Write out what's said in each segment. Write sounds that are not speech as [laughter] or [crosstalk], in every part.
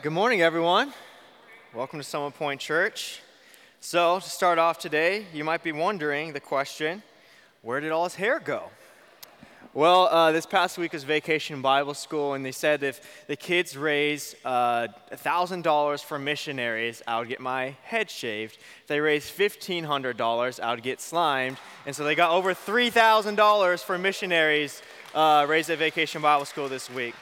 Good morning, everyone. Welcome to Summit Point Church. So, to start off today, you might be wondering the question where did all his hair go? Well, uh, this past week was Vacation Bible School, and they said if the kids raise uh, $1,000 for missionaries, I would get my head shaved. If they raised $1,500, I would get slimed. And so they got over $3,000 for missionaries uh, raised at Vacation Bible School this week.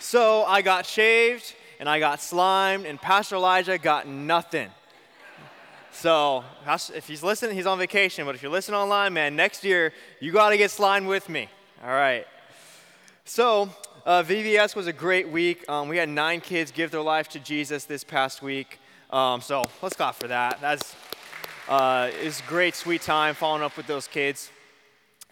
So I got shaved and I got slimed, and Pastor Elijah got nothing. So if he's listening, he's on vacation. But if you're listening online, man, next year you got to get slimed with me. All right. So uh, VBS was a great week. Um, we had nine kids give their life to Jesus this past week. Um, so let's clap for that. That's uh, it's great, sweet time following up with those kids.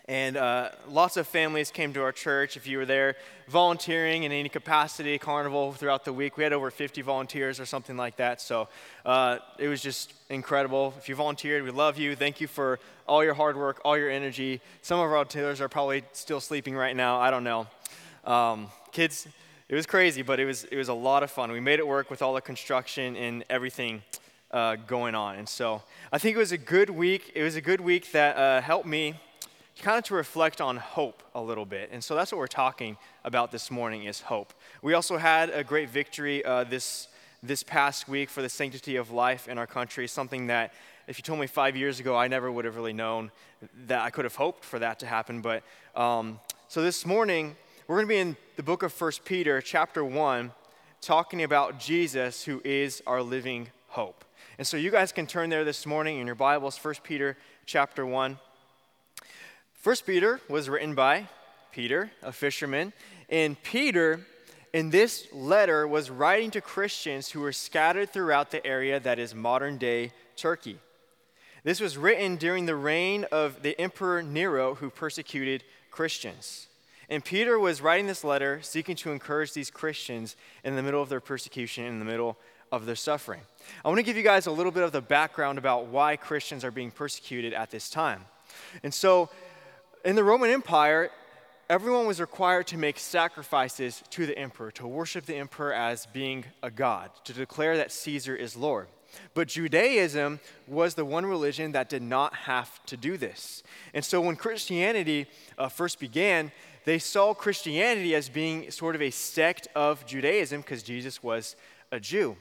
And uh, lots of families came to our church. If you were there volunteering in any capacity, carnival throughout the week, we had over 50 volunteers or something like that. So uh, it was just incredible. If you volunteered, we love you. Thank you for all your hard work, all your energy. Some of our volunteers are probably still sleeping right now. I don't know. Um, kids, it was crazy, but it was, it was a lot of fun. We made it work with all the construction and everything uh, going on. And so I think it was a good week. It was a good week that uh, helped me kind of to reflect on hope a little bit. And so that's what we're talking about this morning is hope. We also had a great victory uh, this, this past week for the sanctity of life in our country, something that if you told me five years ago, I never would have really known that I could have hoped for that to happen. But um, so this morning, we're going to be in the book of First Peter, chapter 1, talking about Jesus, who is our living hope. And so you guys can turn there this morning in your Bibles, First Peter, chapter 1. First Peter was written by Peter, a fisherman, and Peter in this letter was writing to Christians who were scattered throughout the area that is modern day Turkey. This was written during the reign of the Emperor Nero, who persecuted Christians. And Peter was writing this letter seeking to encourage these Christians in the middle of their persecution, in the middle of their suffering. I want to give you guys a little bit of the background about why Christians are being persecuted at this time. And so, in the Roman Empire, everyone was required to make sacrifices to the emperor, to worship the emperor as being a god, to declare that Caesar is Lord. But Judaism was the one religion that did not have to do this. And so when Christianity uh, first began, they saw Christianity as being sort of a sect of Judaism because Jesus was a Jew.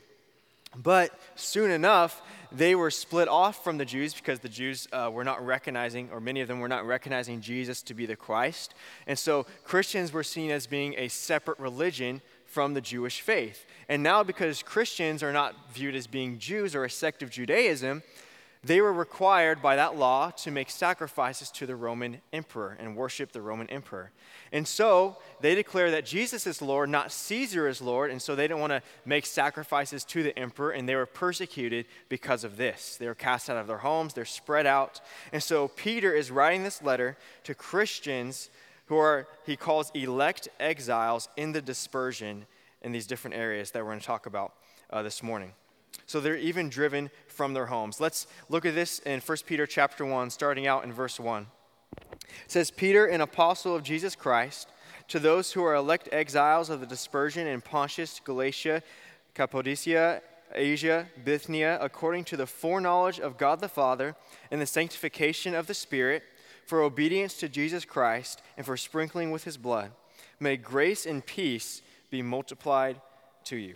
But soon enough, they were split off from the Jews because the Jews uh, were not recognizing, or many of them were not recognizing Jesus to be the Christ. And so Christians were seen as being a separate religion from the Jewish faith. And now, because Christians are not viewed as being Jews or a sect of Judaism, they were required by that law to make sacrifices to the Roman emperor and worship the Roman emperor. And so they declare that Jesus is Lord, not Caesar is Lord, and so they didn't want to make sacrifices to the emperor, and they were persecuted because of this. They were cast out of their homes, they're spread out. And so Peter is writing this letter to Christians who are, he calls elect exiles in the dispersion in these different areas that we're going to talk about uh, this morning. So they're even driven from their homes. Let's look at this in 1 Peter chapter 1, starting out in verse 1. It says, Peter, an apostle of Jesus Christ, to those who are elect exiles of the dispersion in Pontus, Galatia, Cappadocia, Asia, Bithynia, according to the foreknowledge of God the Father and the sanctification of the Spirit, for obedience to Jesus Christ and for sprinkling with his blood, may grace and peace be multiplied to you.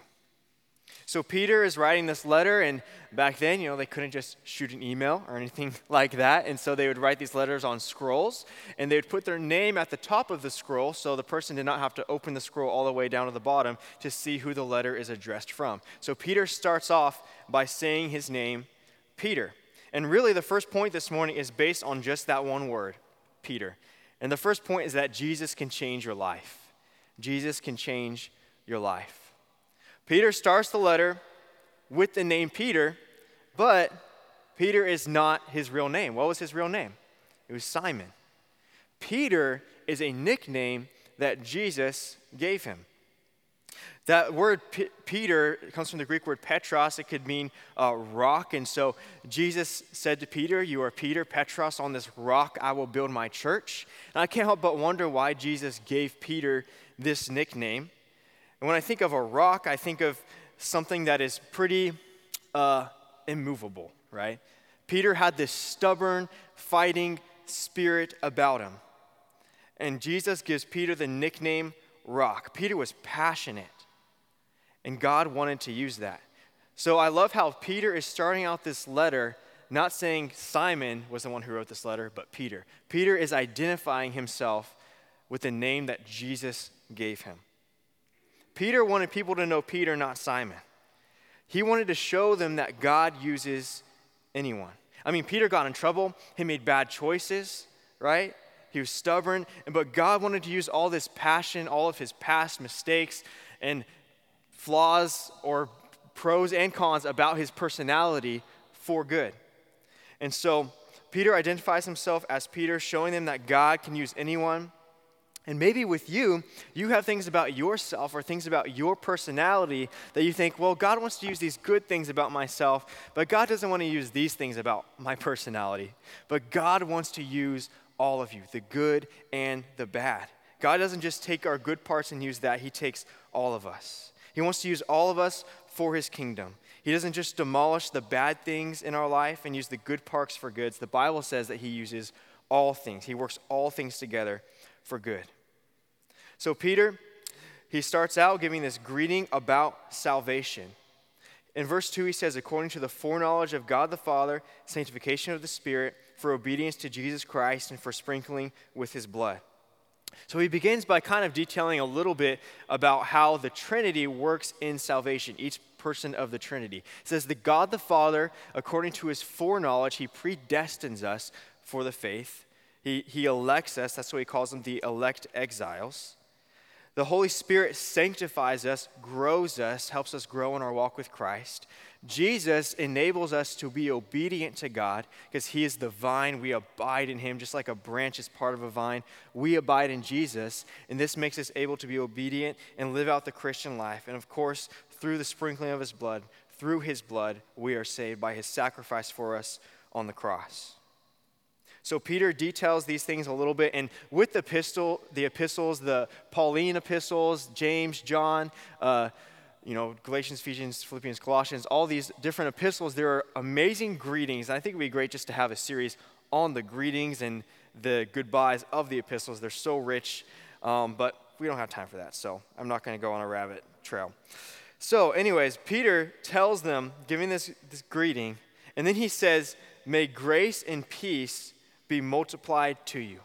So Peter is writing this letter, and back then, you know, they couldn't just shoot an email or anything [laughs] like that. And so they would write these letters on scrolls, and they would put their name at the top of the scroll so the person did not have to open the scroll all the way down to the bottom to see who the letter is addressed from. So Peter starts off by saying his name, Peter. And really, the first point this morning is based on just that one word, Peter. And the first point is that Jesus can change your life. Jesus can change your life. Peter starts the letter with the name Peter, but Peter is not his real name. What was his real name? It was Simon. Peter is a nickname that Jesus gave him. That word P- Peter comes from the Greek word Petros. It could mean uh, rock. And so Jesus said to Peter, You are Peter, Petros, on this rock I will build my church. And I can't help but wonder why Jesus gave Peter this nickname. And when I think of a rock, I think of something that is pretty uh, immovable, right? Peter had this stubborn, fighting spirit about him. And Jesus gives Peter the nickname Rock. Peter was passionate, and God wanted to use that. So I love how Peter is starting out this letter not saying Simon was the one who wrote this letter, but Peter. Peter is identifying himself with the name that Jesus gave him. Peter wanted people to know Peter, not Simon. He wanted to show them that God uses anyone. I mean, Peter got in trouble, he made bad choices, right? He was stubborn, but God wanted to use all this passion, all of his past mistakes and flaws or pros and cons about his personality for good. And so Peter identifies himself as Peter, showing them that God can use anyone. And maybe with you, you have things about yourself or things about your personality that you think, well, God wants to use these good things about myself, but God doesn't want to use these things about my personality. But God wants to use all of you, the good and the bad. God doesn't just take our good parts and use that, He takes all of us. He wants to use all of us for His kingdom. He doesn't just demolish the bad things in our life and use the good parts for goods. The Bible says that He uses all things, He works all things together for good. So, Peter, he starts out giving this greeting about salvation. In verse 2, he says, according to the foreknowledge of God the Father, sanctification of the Spirit, for obedience to Jesus Christ, and for sprinkling with his blood. So he begins by kind of detailing a little bit about how the Trinity works in salvation, each person of the Trinity. It says, The God the Father, according to his foreknowledge, he predestines us for the faith he, he elects us, that's why he calls them the elect exiles. The Holy Spirit sanctifies us, grows us, helps us grow in our walk with Christ. Jesus enables us to be obedient to God because He is the vine. We abide in Him, just like a branch is part of a vine. We abide in Jesus, and this makes us able to be obedient and live out the Christian life. And of course, through the sprinkling of His blood, through His blood, we are saved by His sacrifice for us on the cross. So Peter details these things a little bit, and with the epistle, the epistles, the Pauline epistles, James, John, uh, you know, Galatians, Ephesians, Philippians, Colossians, all these different epistles, there are amazing greetings. And I think it would be great just to have a series on the greetings and the goodbyes of the epistles. They're so rich, um, but we don't have time for that, so I'm not going to go on a rabbit trail. So, anyways, Peter tells them, giving this, this greeting, and then he says, May grace and peace be multiplied to you.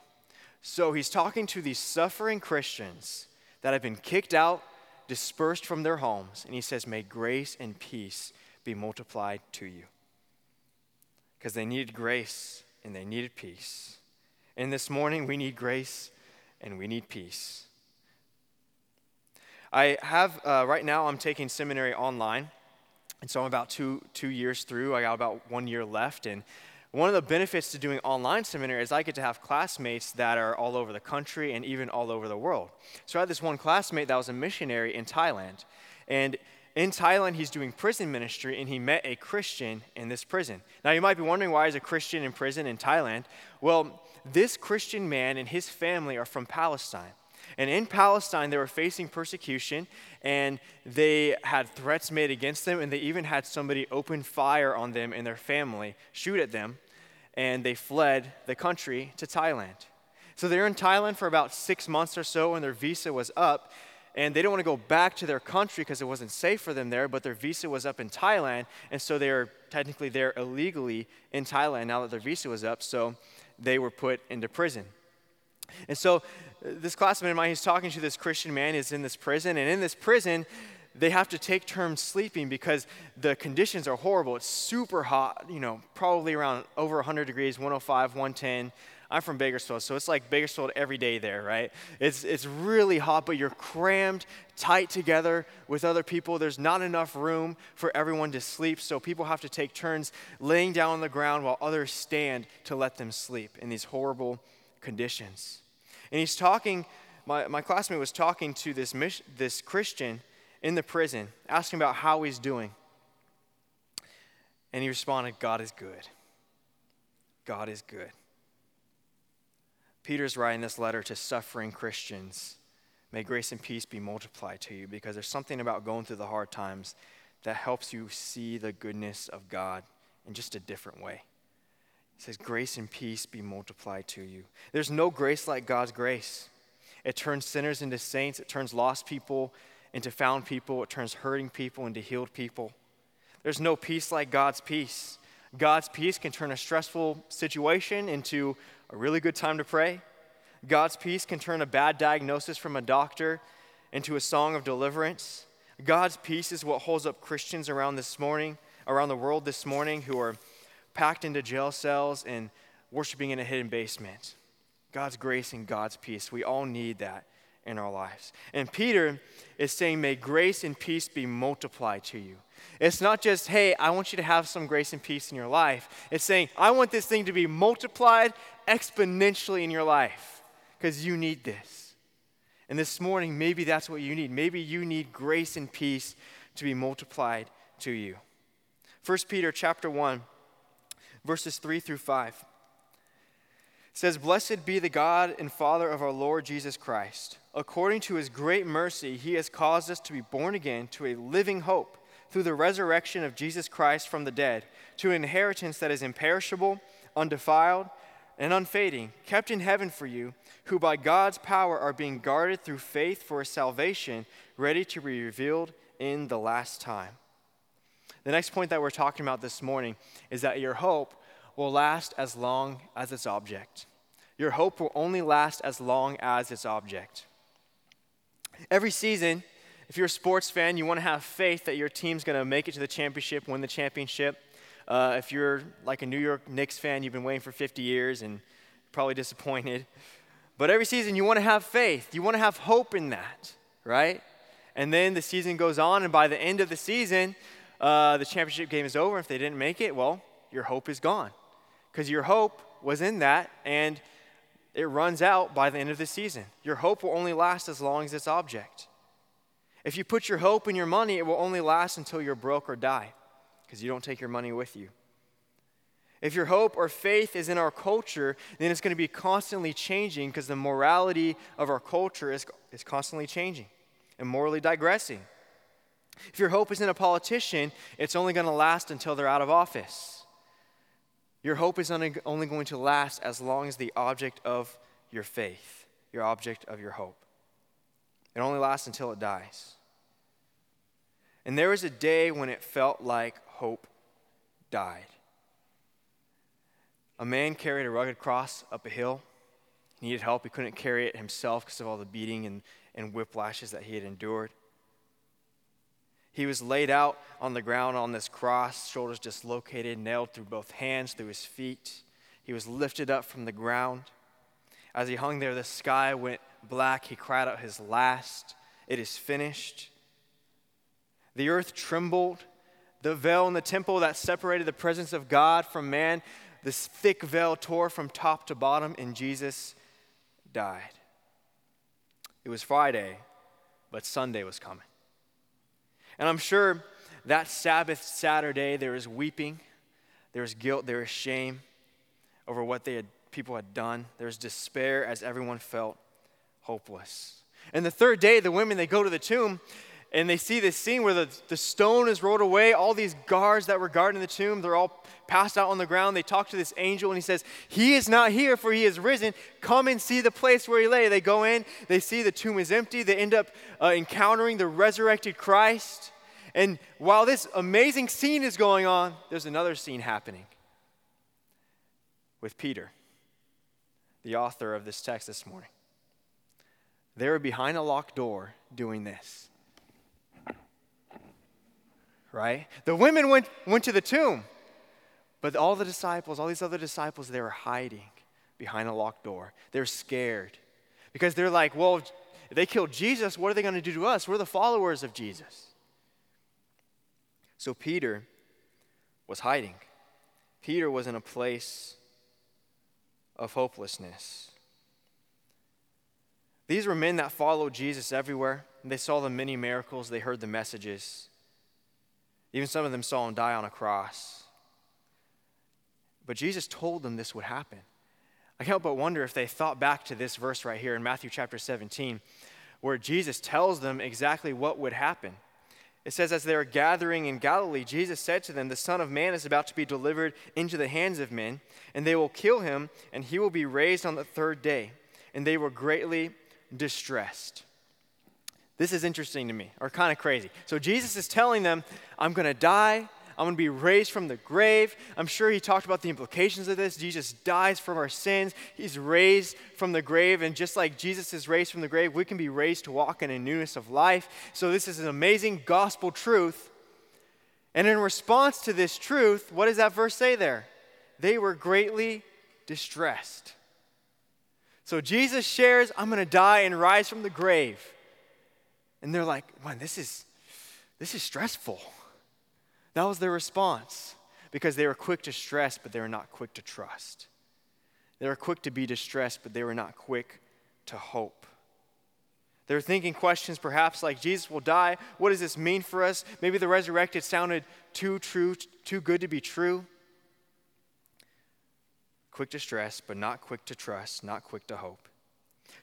So he's talking to these suffering Christians that have been kicked out, dispersed from their homes, and he says, May grace and peace be multiplied to you. Because they needed grace and they needed peace. And this morning, we need grace and we need peace. I have, uh, right now, I'm taking seminary online. And so I'm about two, two years through. I got about one year left. And one of the benefits to doing online seminary is I get to have classmates that are all over the country and even all over the world. So I had this one classmate that was a missionary in Thailand. And in Thailand, he's doing prison ministry, and he met a Christian in this prison. Now, you might be wondering why is a Christian in prison in Thailand? Well, this Christian man and his family are from Palestine. And in Palestine, they were facing persecution, and they had threats made against them, and they even had somebody open fire on them and their family, shoot at them and they fled the country to Thailand. So they're in Thailand for about six months or so, and their visa was up. And they don't want to go back to their country because it wasn't safe for them there, but their visa was up in Thailand, and so they're technically there illegally in Thailand now that their visa was up, so they were put into prison. And so uh, this classmate of mine, he's talking to this Christian man, is in this prison, and in this prison, they have to take turns sleeping because the conditions are horrible. It's super hot, you know, probably around over 100 degrees, 105, 110. I'm from Bakersfield, so it's like Bakersfield every day there, right? It's, it's really hot, but you're crammed tight together with other people. There's not enough room for everyone to sleep, so people have to take turns laying down on the ground while others stand to let them sleep in these horrible conditions. And he's talking, my, my classmate was talking to this, this Christian in the prison, asking about how he's doing. And he responded, God is good. God is good. Peter's writing this letter to suffering Christians May grace and peace be multiplied to you because there's something about going through the hard times that helps you see the goodness of God in just a different way. He says, Grace and peace be multiplied to you. There's no grace like God's grace. It turns sinners into saints, it turns lost people into found people, it turns hurting people into healed people. There's no peace like God's peace. God's peace can turn a stressful situation into a really good time to pray. God's peace can turn a bad diagnosis from a doctor into a song of deliverance. God's peace is what holds up Christians around this morning, around the world this morning who are packed into jail cells and worshiping in a hidden basement. God's grace and God's peace. We all need that in our lives. And Peter is saying, May grace and peace be multiplied to you. It's not just, hey, I want you to have some grace and peace in your life. It's saying, I want this thing to be multiplied exponentially in your life because you need this. And this morning, maybe that's what you need. Maybe you need grace and peace to be multiplied to you. 1 Peter chapter 1, verses 3 through 5 says, Blessed be the God and Father of our Lord Jesus Christ. According to his great mercy, he has caused us to be born again to a living hope through the resurrection of Jesus Christ from the dead, to an inheritance that is imperishable, undefiled, and unfading, kept in heaven for you, who by God's power are being guarded through faith for a salvation ready to be revealed in the last time. The next point that we're talking about this morning is that your hope will last as long as its object. Your hope will only last as long as its object. Every season, if you're a sports fan, you want to have faith that your team's going to make it to the championship, win the championship. Uh, if you're like a New York Knicks fan, you've been waiting for 50 years and probably disappointed. But every season, you want to have faith. You want to have hope in that, right? And then the season goes on, and by the end of the season, uh, the championship game is over. If they didn't make it, well, your hope is gone because your hope was in that and it runs out by the end of the season. Your hope will only last as long as its object. If you put your hope in your money, it will only last until you're broke or die because you don't take your money with you. If your hope or faith is in our culture, then it's going to be constantly changing because the morality of our culture is, is constantly changing and morally digressing. If your hope is in a politician, it's only going to last until they're out of office. Your hope is only going to last as long as the object of your faith, your object of your hope. It only lasts until it dies. And there was a day when it felt like hope died. A man carried a rugged cross up a hill. He needed help. He couldn't carry it himself because of all the beating and, and whiplashes that he had endured. He was laid out on the ground on this cross, shoulders dislocated, nailed through both hands, through his feet. He was lifted up from the ground. As he hung there, the sky went black. He cried out his last, It is finished. The earth trembled. The veil in the temple that separated the presence of God from man, this thick veil tore from top to bottom, and Jesus died. It was Friday, but Sunday was coming. And I'm sure that Sabbath Saturday there was weeping, there was guilt, there was shame over what they had, people had done. There was despair as everyone felt hopeless. And the third day, the women they go to the tomb and they see this scene where the, the stone is rolled away. All these guards that were guarding the tomb, they're all passed out on the ground. They talk to this angel, and he says, He is not here, for he is risen. Come and see the place where he lay. They go in, they see the tomb is empty. They end up uh, encountering the resurrected Christ. And while this amazing scene is going on, there's another scene happening with Peter, the author of this text this morning. They were behind a locked door doing this right? The women went, went to the tomb, but all the disciples, all these other disciples, they were hiding behind a locked door. They're scared because they're like, well, if they killed Jesus, what are they going to do to us? We're the followers of Jesus. So Peter was hiding. Peter was in a place of hopelessness. These were men that followed Jesus everywhere. They saw the many miracles, they heard the messages. Even some of them saw him die on a cross. But Jesus told them this would happen. I can't help but wonder if they thought back to this verse right here in Matthew chapter 17, where Jesus tells them exactly what would happen. It says, As they were gathering in Galilee, Jesus said to them, The Son of Man is about to be delivered into the hands of men, and they will kill him, and he will be raised on the third day. And they were greatly distressed. This is interesting to me, or kind of crazy. So Jesus is telling them, I'm going to die. I'm going to be raised from the grave. I'm sure he talked about the implications of this. Jesus dies from our sins. He's raised from the grave. And just like Jesus is raised from the grave, we can be raised to walk in a newness of life. So, this is an amazing gospel truth. And in response to this truth, what does that verse say there? They were greatly distressed. So, Jesus shares, I'm going to die and rise from the grave. And they're like, man, this is, this is stressful. That was their response because they were quick to stress, but they were not quick to trust. They were quick to be distressed, but they were not quick to hope. They were thinking questions perhaps like, Jesus will die. What does this mean for us? Maybe the resurrected sounded too true, too good to be true. Quick to stress, but not quick to trust, not quick to hope.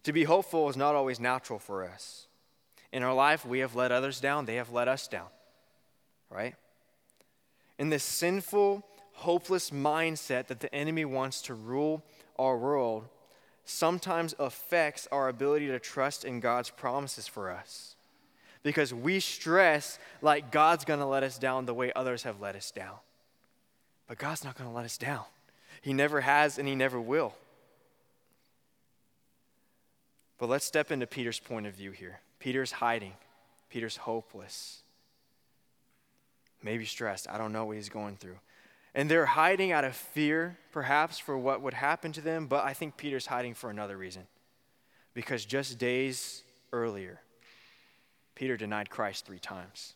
To be hopeful is not always natural for us. In our life, we have let others down, they have let us down, right? in this sinful, hopeless mindset that the enemy wants to rule our world sometimes affects our ability to trust in God's promises for us. Because we stress like God's going to let us down the way others have let us down. But God's not going to let us down. He never has and He never will. But let's step into Peter's point of view here. Peter's hiding, Peter's hopeless maybe stressed. I don't know what he's going through. And they're hiding out of fear, perhaps, for what would happen to them, but I think Peter's hiding for another reason. Because just days earlier, Peter denied Christ three times.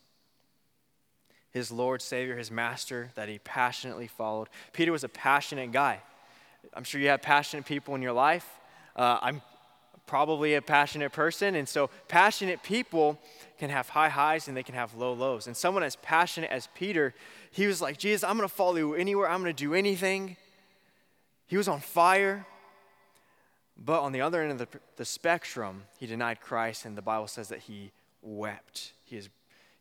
His Lord, Savior, his Master that he passionately followed. Peter was a passionate guy. I'm sure you have passionate people in your life. Uh, I'm probably a passionate person. And so, passionate people can have high highs and they can have low lows. And someone as passionate as Peter, he was like, Jesus, I'm going to follow you anywhere, I'm going to do anything. He was on fire. But on the other end of the, the spectrum, he denied Christ, and the Bible says that he wept. He, is,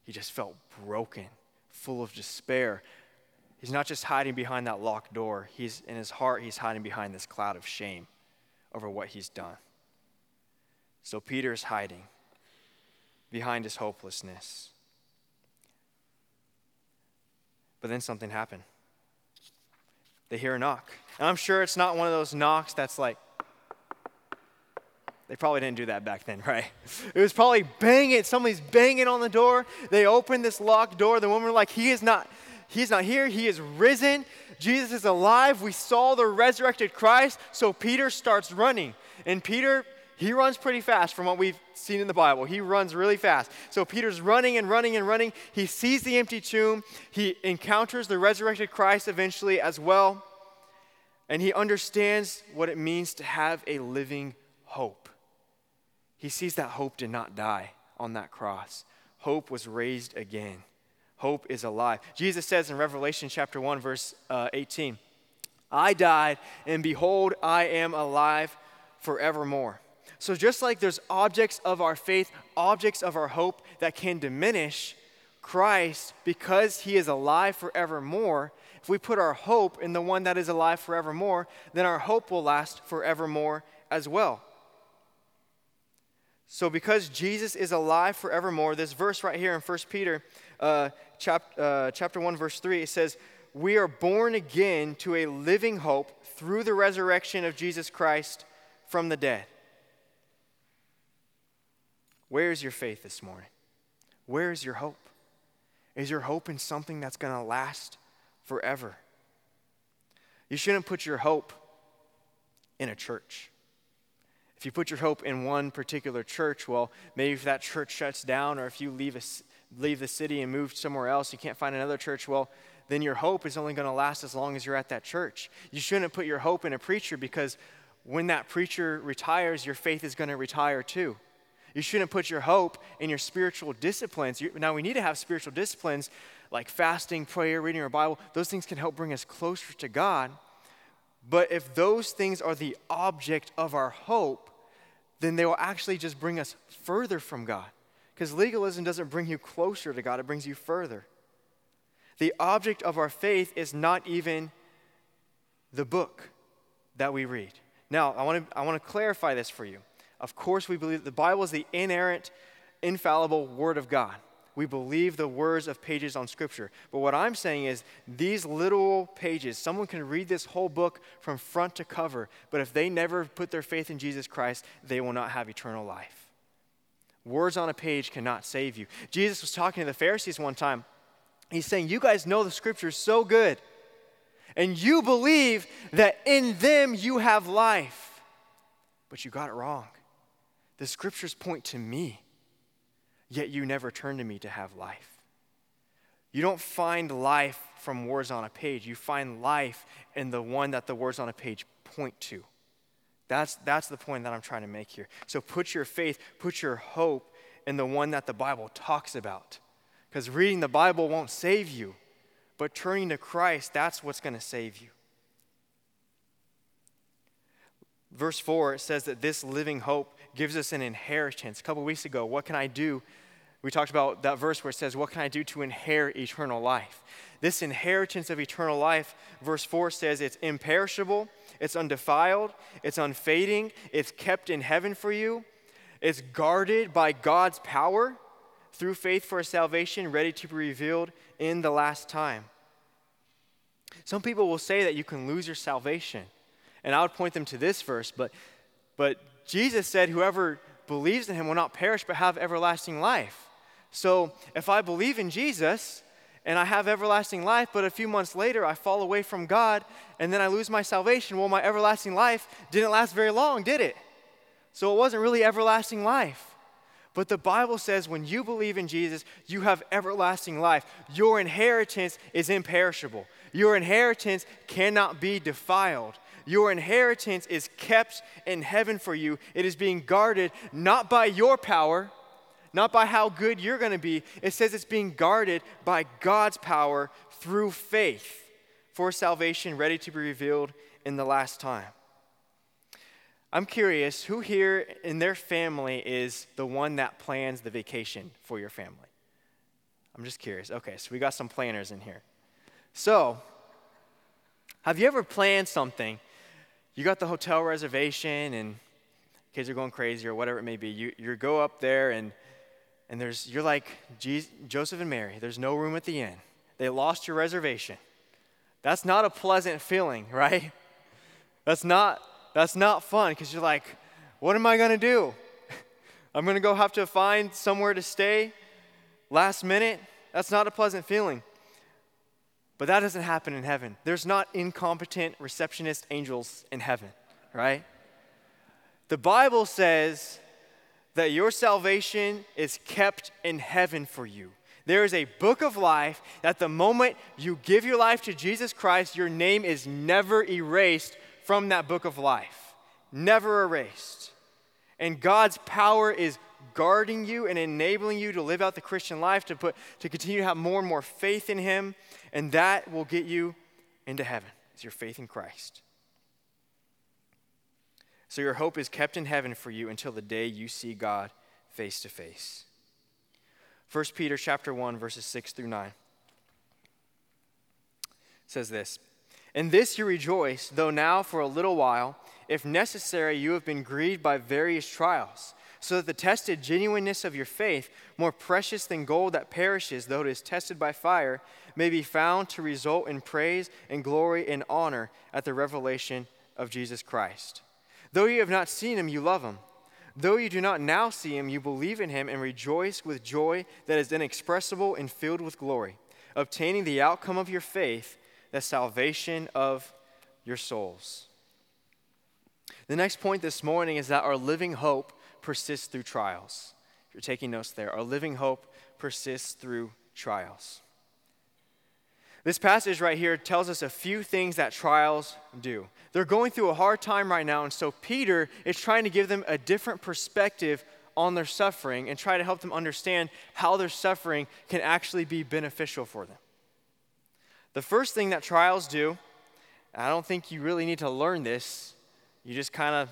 he just felt broken, full of despair. He's not just hiding behind that locked door, he's in his heart, he's hiding behind this cloud of shame over what he's done. So Peter's hiding behind his hopelessness. But then something happened. They hear a knock. And I'm sure it's not one of those knocks that's like, they probably didn't do that back then, [laughs] right? It was probably banging, somebody's banging on the door. They open this locked door. The woman like, He is not, he's not here, he is risen. Jesus is alive. We saw the resurrected Christ. So Peter starts running. And Peter he runs pretty fast from what we've seen in the Bible. He runs really fast. So Peter's running and running and running. He sees the empty tomb. He encounters the resurrected Christ eventually as well. And he understands what it means to have a living hope. He sees that hope did not die on that cross, hope was raised again. Hope is alive. Jesus says in Revelation chapter 1, verse uh, 18, I died, and behold, I am alive forevermore. So, just like there's objects of our faith, objects of our hope that can diminish, Christ, because he is alive forevermore, if we put our hope in the one that is alive forevermore, then our hope will last forevermore as well. So, because Jesus is alive forevermore, this verse right here in 1 Peter uh, uh, chapter 1, verse 3, it says, We are born again to a living hope through the resurrection of Jesus Christ from the dead. Where is your faith this morning? Where is your hope? Is your hope in something that's going to last forever? You shouldn't put your hope in a church. If you put your hope in one particular church, well, maybe if that church shuts down or if you leave, a, leave the city and move somewhere else, you can't find another church, well, then your hope is only going to last as long as you're at that church. You shouldn't put your hope in a preacher because when that preacher retires, your faith is going to retire too. You shouldn't put your hope in your spiritual disciplines. Now, we need to have spiritual disciplines like fasting, prayer, reading our Bible. Those things can help bring us closer to God. But if those things are the object of our hope, then they will actually just bring us further from God. Because legalism doesn't bring you closer to God, it brings you further. The object of our faith is not even the book that we read. Now, I want to I want to clarify this for you. Of course, we believe the Bible is the inerrant, infallible Word of God. We believe the words of pages on Scripture. But what I'm saying is, these literal pages, someone can read this whole book from front to cover, but if they never put their faith in Jesus Christ, they will not have eternal life. Words on a page cannot save you. Jesus was talking to the Pharisees one time. He's saying, You guys know the Scriptures so good, and you believe that in them you have life, but you got it wrong. The Scriptures point to me yet you never turn to me to have life. You don't find life from words on a page. You find life in the one that the words on a page point to. That's, that's the point that I'm trying to make here. So put your faith, put your hope in the one that the Bible talks about. Because reading the Bible won't save you, but turning to Christ, that's what's going to save you. Verse 4, it says that this living hope gives us an inheritance. A couple weeks ago, what can I do? We talked about that verse where it says, What can I do to inherit eternal life? This inheritance of eternal life, verse 4 says, it's imperishable, it's undefiled, it's unfading, it's kept in heaven for you, it's guarded by God's power through faith for salvation, ready to be revealed in the last time. Some people will say that you can lose your salvation. And I would point them to this verse, but, but Jesus said, Whoever believes in him will not perish but have everlasting life. So if I believe in Jesus and I have everlasting life, but a few months later I fall away from God and then I lose my salvation, well, my everlasting life didn't last very long, did it? So it wasn't really everlasting life. But the Bible says when you believe in Jesus, you have everlasting life. Your inheritance is imperishable. Your inheritance cannot be defiled. Your inheritance is kept in heaven for you. It is being guarded not by your power, not by how good you're going to be. It says it's being guarded by God's power through faith for salvation ready to be revealed in the last time. I'm curious who here in their family is the one that plans the vacation for your family? I'm just curious. Okay, so we got some planners in here. So, have you ever planned something you got the hotel reservation and kids are going crazy or whatever it may be. You, you go up there and, and there's, you're like Jesus, Joseph and Mary. There's no room at the inn. They lost your reservation. That's not a pleasant feeling, [laughs] right? That's not, that's not fun because you're like, what am I going to do? [laughs] I'm going to go have to find somewhere to stay last minute. That's not a pleasant feeling. But that doesn't happen in heaven. There's not incompetent receptionist angels in heaven, right? The Bible says that your salvation is kept in heaven for you. There is a book of life that the moment you give your life to Jesus Christ, your name is never erased from that book of life. Never erased. And God's power is guarding you and enabling you to live out the Christian life, to, put, to continue to have more and more faith in Him, and that will get you into heaven, is your faith in Christ. So your hope is kept in heaven for you until the day you see God face to face. 1 Peter chapter 1 verses 6 through 9 says this, "In this you rejoice, though now for a little while, if necessary, you have been grieved by various trials." so that the tested genuineness of your faith, more precious than gold that perishes, though it is tested by fire, may be found to result in praise and glory and honor at the revelation of Jesus Christ. Though you have not seen him, you love him. Though you do not now see him, you believe in him and rejoice with joy that is inexpressible and filled with glory, obtaining the outcome of your faith, the salvation of your souls. The next point this morning is that our living hope persists through trials. If you're taking notes there, our living hope persists through trials. This passage right here tells us a few things that trials do. They're going through a hard time right now, and so Peter is trying to give them a different perspective on their suffering and try to help them understand how their suffering can actually be beneficial for them. The first thing that trials do, I don't think you really need to learn this, you just kind of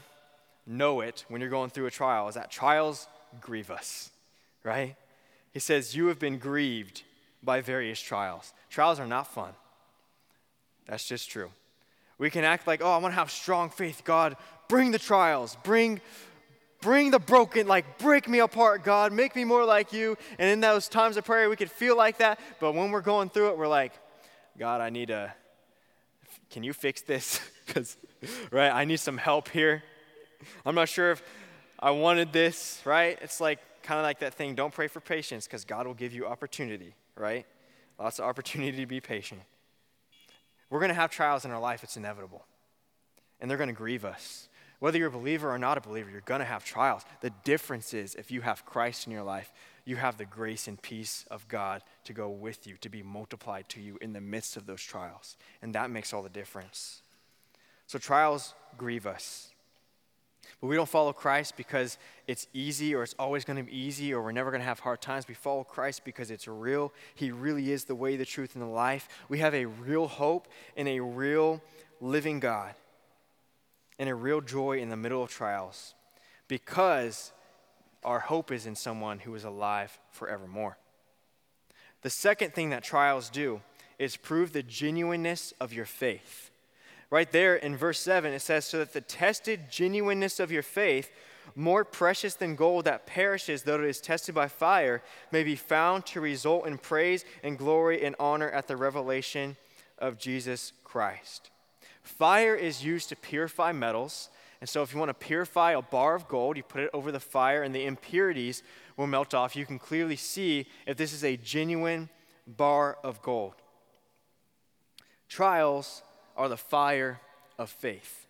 know it when you're going through a trial is that trials grieve us, right? He says, You have been grieved by various trials. Trials are not fun. That's just true. We can act like, oh, I want to have strong faith. God, bring the trials, bring, bring the broken, like break me apart, God, make me more like you. And in those times of prayer, we could feel like that. But when we're going through it, we're like, God, I need a, can you fix this? [laughs] Because, right, I need some help here. I'm not sure if I wanted this, right? It's like kind of like that thing don't pray for patience because God will give you opportunity, right? Lots of opportunity to be patient. We're going to have trials in our life, it's inevitable. And they're going to grieve us. Whether you're a believer or not a believer, you're going to have trials. The difference is if you have Christ in your life, you have the grace and peace of God to go with you, to be multiplied to you in the midst of those trials. And that makes all the difference. So trials grieve us. But we don't follow Christ because it's easy or it's always going to be easy or we're never going to have hard times. We follow Christ because it's real. He really is the way, the truth, and the life. We have a real hope in a real living God and a real joy in the middle of trials because our hope is in someone who is alive forevermore. The second thing that trials do is prove the genuineness of your faith. Right there in verse 7, it says, So that the tested genuineness of your faith, more precious than gold that perishes, though it is tested by fire, may be found to result in praise and glory and honor at the revelation of Jesus Christ. Fire is used to purify metals. And so, if you want to purify a bar of gold, you put it over the fire, and the impurities will melt off. You can clearly see if this is a genuine bar of gold. Trials are the fire of faith.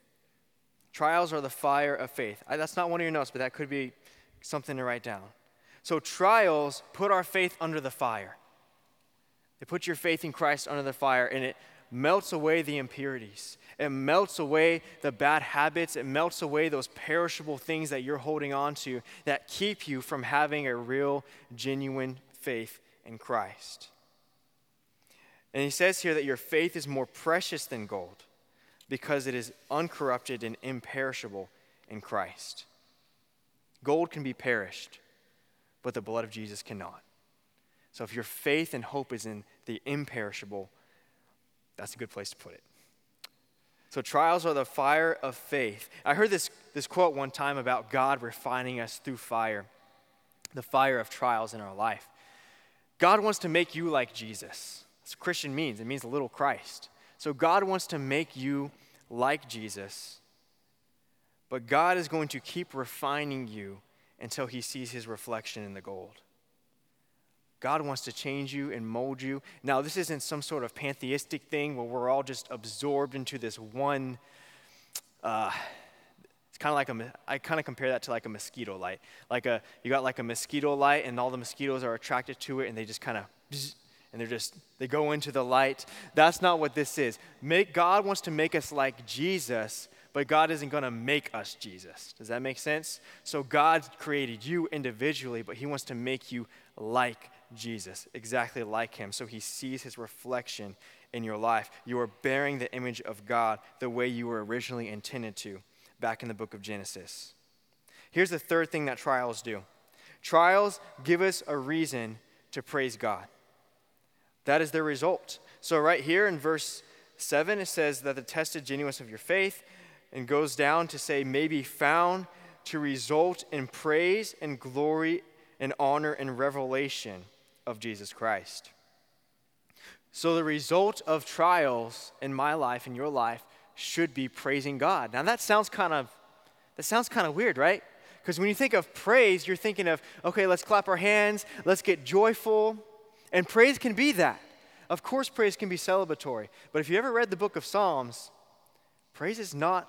Trials are the fire of faith. I, that's not one of your notes, but that could be something to write down. So, trials put our faith under the fire. They put your faith in Christ under the fire, and it melts away the impurities. It melts away the bad habits. It melts away those perishable things that you're holding on to that keep you from having a real, genuine faith in Christ. And he says here that your faith is more precious than gold because it is uncorrupted and imperishable in Christ. Gold can be perished, but the blood of Jesus cannot. So if your faith and hope is in the imperishable, that's a good place to put it. So trials are the fire of faith. I heard this, this quote one time about God refining us through fire, the fire of trials in our life. God wants to make you like Jesus. That's what Christian means. It means little Christ. So God wants to make you like Jesus, but God is going to keep refining you until he sees his reflection in the gold. God wants to change you and mold you. Now, this isn't some sort of pantheistic thing where we're all just absorbed into this one. Uh, it's kind of like a, I kind of compare that to like a mosquito light. Like a, you got like a mosquito light, and all the mosquitoes are attracted to it, and they just kind of, and they're just, they go into the light. That's not what this is. Make, God wants to make us like Jesus, but God isn't going to make us Jesus. Does that make sense? So God created you individually, but He wants to make you like Jesus, exactly like him, so he sees his reflection in your life. You are bearing the image of God the way you were originally intended to back in the book of Genesis. Here's the third thing that trials do trials give us a reason to praise God. That is their result. So, right here in verse 7, it says that the tested genuineness of your faith and goes down to say, may be found to result in praise and glory and honor and revelation of Jesus Christ. So, the result of trials in my life, in your life, should be praising God. Now, that sounds kind of that sounds kind of weird, right? Because when you think of praise, you're thinking of, okay, let's clap our hands, let's get joyful. And praise can be that. Of course, praise can be celebratory. But if you ever read the book of Psalms, praise is not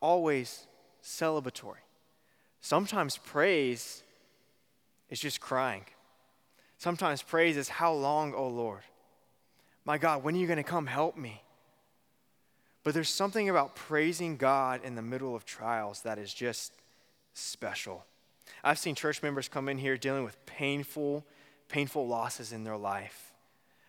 always celebratory. Sometimes praise is just crying. Sometimes praise is, How long, O Lord? My God, when are you going to come help me? But there's something about praising God in the middle of trials that is just special. I've seen church members come in here dealing with painful, painful losses in their life.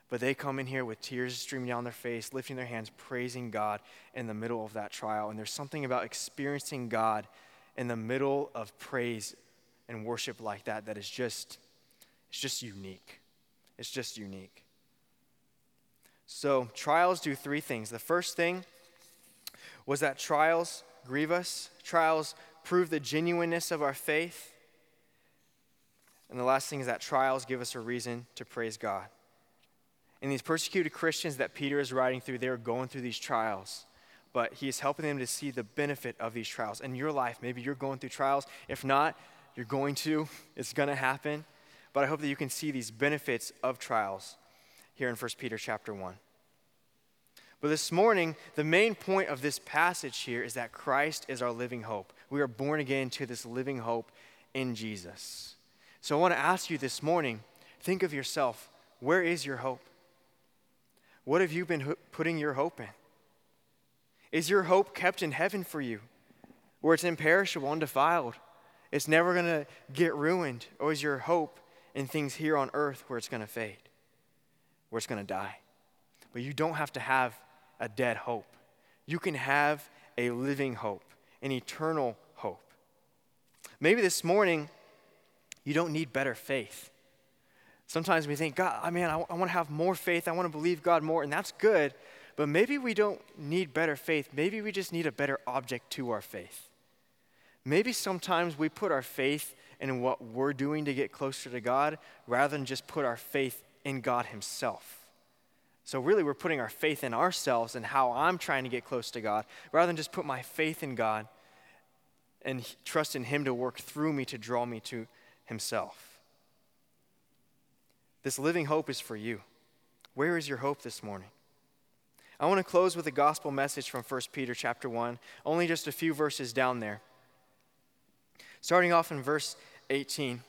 But they come in here with tears streaming down their face, lifting their hands, praising God in the middle of that trial. And there's something about experiencing God in the middle of praise and worship like that that is just it's just unique. It's just unique. So, trials do three things. The first thing was that trials grieve us, trials prove the genuineness of our faith. And the last thing is that trials give us a reason to praise God. And these persecuted Christians that Peter is writing through, they're going through these trials. But he is helping them to see the benefit of these trials. In your life, maybe you're going through trials. If not, you're going to. It's going to happen. But I hope that you can see these benefits of trials here in 1 Peter chapter 1. But this morning, the main point of this passage here is that Christ is our living hope. We are born again to this living hope in Jesus. So I want to ask you this morning think of yourself. Where is your hope? What have you been putting your hope in? Is your hope kept in heaven for you, where it's imperishable, undefiled? It's never going to get ruined? Or is your hope in things here on earth where it's going to fade, where it's going to die? But you don't have to have a dead hope. You can have a living hope, an eternal hope. Maybe this morning, you don't need better faith. Sometimes we think, God, I mean, I, I want to have more faith. I want to believe God more, and that's good. But maybe we don't need better faith. Maybe we just need a better object to our faith. Maybe sometimes we put our faith in what we're doing to get closer to God rather than just put our faith in God Himself. So, really, we're putting our faith in ourselves and how I'm trying to get close to God rather than just put my faith in God and trust in Him to work through me to draw me to Himself. This living hope is for you. Where is your hope this morning? I want to close with a gospel message from 1 Peter chapter 1, only just a few verses down there. Starting off in verse 18.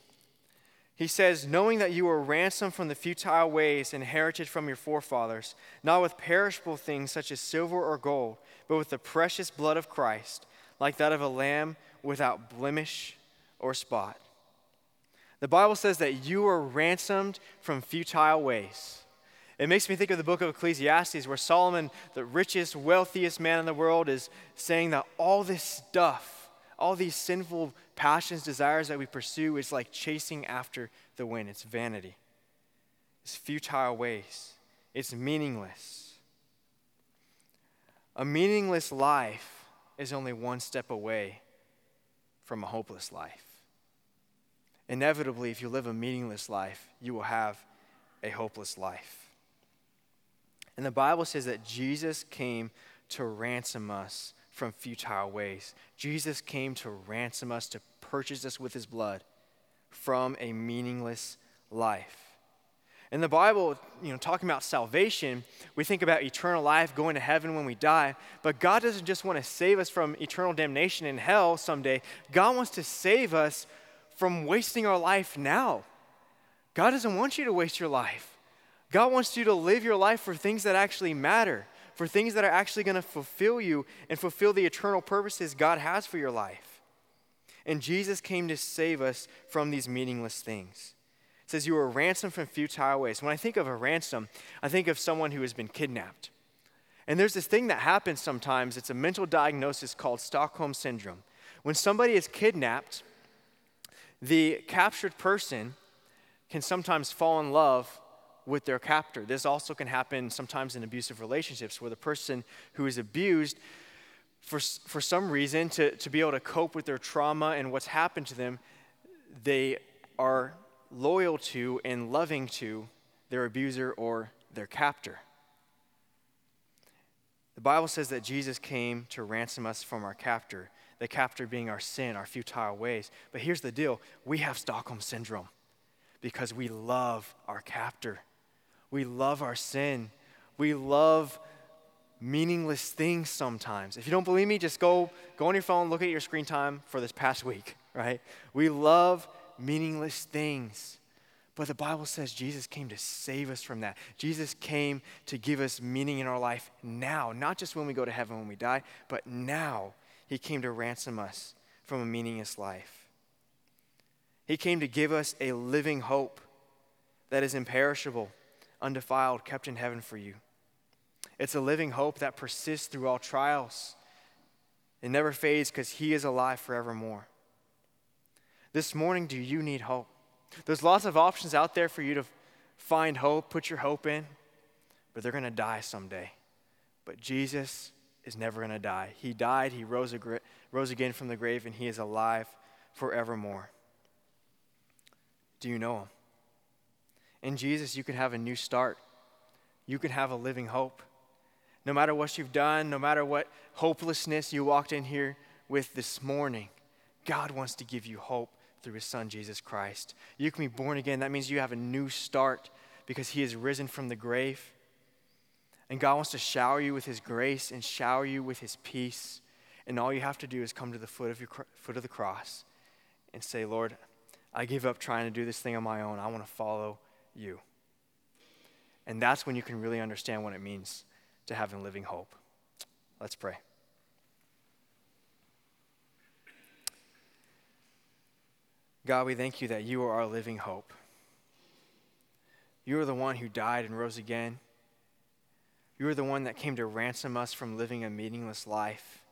He says, knowing that you were ransomed from the futile ways inherited from your forefathers, not with perishable things such as silver or gold, but with the precious blood of Christ, like that of a lamb without blemish or spot. The Bible says that you are ransomed from futile ways. It makes me think of the book of Ecclesiastes, where Solomon, the richest, wealthiest man in the world, is saying that all this stuff all these sinful passions, desires that we pursue is like chasing after the wind. It's vanity, it's futile ways, it's meaningless. A meaningless life is only one step away from a hopeless life. Inevitably, if you live a meaningless life, you will have a hopeless life. And the Bible says that Jesus came to ransom us from futile ways. Jesus came to ransom us, to purchase us with his blood from a meaningless life. In the Bible, you know, talking about salvation, we think about eternal life, going to heaven when we die, but God doesn't just want to save us from eternal damnation in hell someday. God wants to save us from wasting our life now. God doesn't want you to waste your life. God wants you to live your life for things that actually matter for things that are actually going to fulfill you and fulfill the eternal purposes God has for your life. And Jesus came to save us from these meaningless things. It says, You were ransomed from futile ways. When I think of a ransom, I think of someone who has been kidnapped. And there's this thing that happens sometimes, it's a mental diagnosis called Stockholm Syndrome. When somebody is kidnapped, the captured person can sometimes fall in love with their captor. This also can happen sometimes in abusive relationships where the person who is abused, for, for some reason, to, to be able to cope with their trauma and what's happened to them, they are loyal to and loving to their abuser or their captor. The Bible says that Jesus came to ransom us from our captor, the captor being our sin, our futile ways. But here's the deal we have Stockholm Syndrome because we love our captor. We love our sin. We love meaningless things sometimes. If you don't believe me, just go, go on your phone, look at your screen time for this past week, right? We love meaningless things. But the Bible says Jesus came to save us from that. Jesus came to give us meaning in our life now, not just when we go to heaven when we die, but now. He came to ransom us from a meaningless life. He came to give us a living hope that is imperishable undefiled, kept in heaven for you. It's a living hope that persists through all trials. It never fades because He is alive forevermore. This morning, do you need hope? There's lots of options out there for you to find hope, put your hope in, but they're going to die someday. But Jesus is never going to die. He died, He rose, rose again from the grave, and He is alive forevermore. Do you know Him? In Jesus, you can have a new start, you can have a living hope. No matter what you've done, no matter what hopelessness you walked in here with this morning, God wants to give you hope through his son, Jesus Christ. You can be born again. That means you have a new start because he is risen from the grave. And God wants to shower you with his grace and shower you with his peace. And all you have to do is come to the foot of, your, foot of the cross and say, Lord, I give up trying to do this thing on my own. I want to follow you. And that's when you can really understand what it means to have a living hope. Let's pray. God, we thank you that you are our living hope. You are the one who died and rose again. You are the one that came to ransom us from living a meaningless life.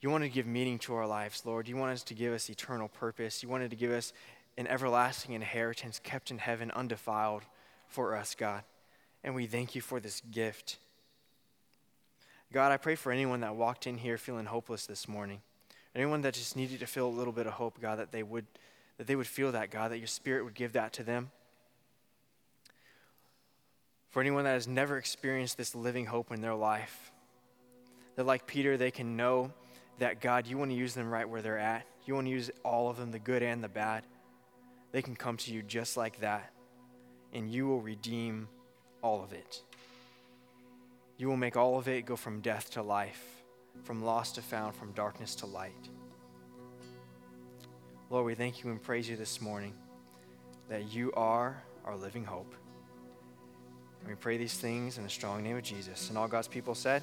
You wanted to give meaning to our lives, Lord. You wanted to give us eternal purpose. You wanted to give us an everlasting inheritance kept in heaven, undefiled for us, God. And we thank you for this gift. God, I pray for anyone that walked in here feeling hopeless this morning. Anyone that just needed to feel a little bit of hope, God, that they would that they would feel that, God, that your spirit would give that to them. For anyone that has never experienced this living hope in their life, that like Peter, they can know that God, you want to use them right where they're at. You want to use all of them, the good and the bad. They can come to you just like that, and you will redeem all of it. You will make all of it go from death to life from lost to found, from darkness to light. Lord, we thank you and praise you this morning that you are our living hope. And we pray these things in the strong name of Jesus. And all God's people said,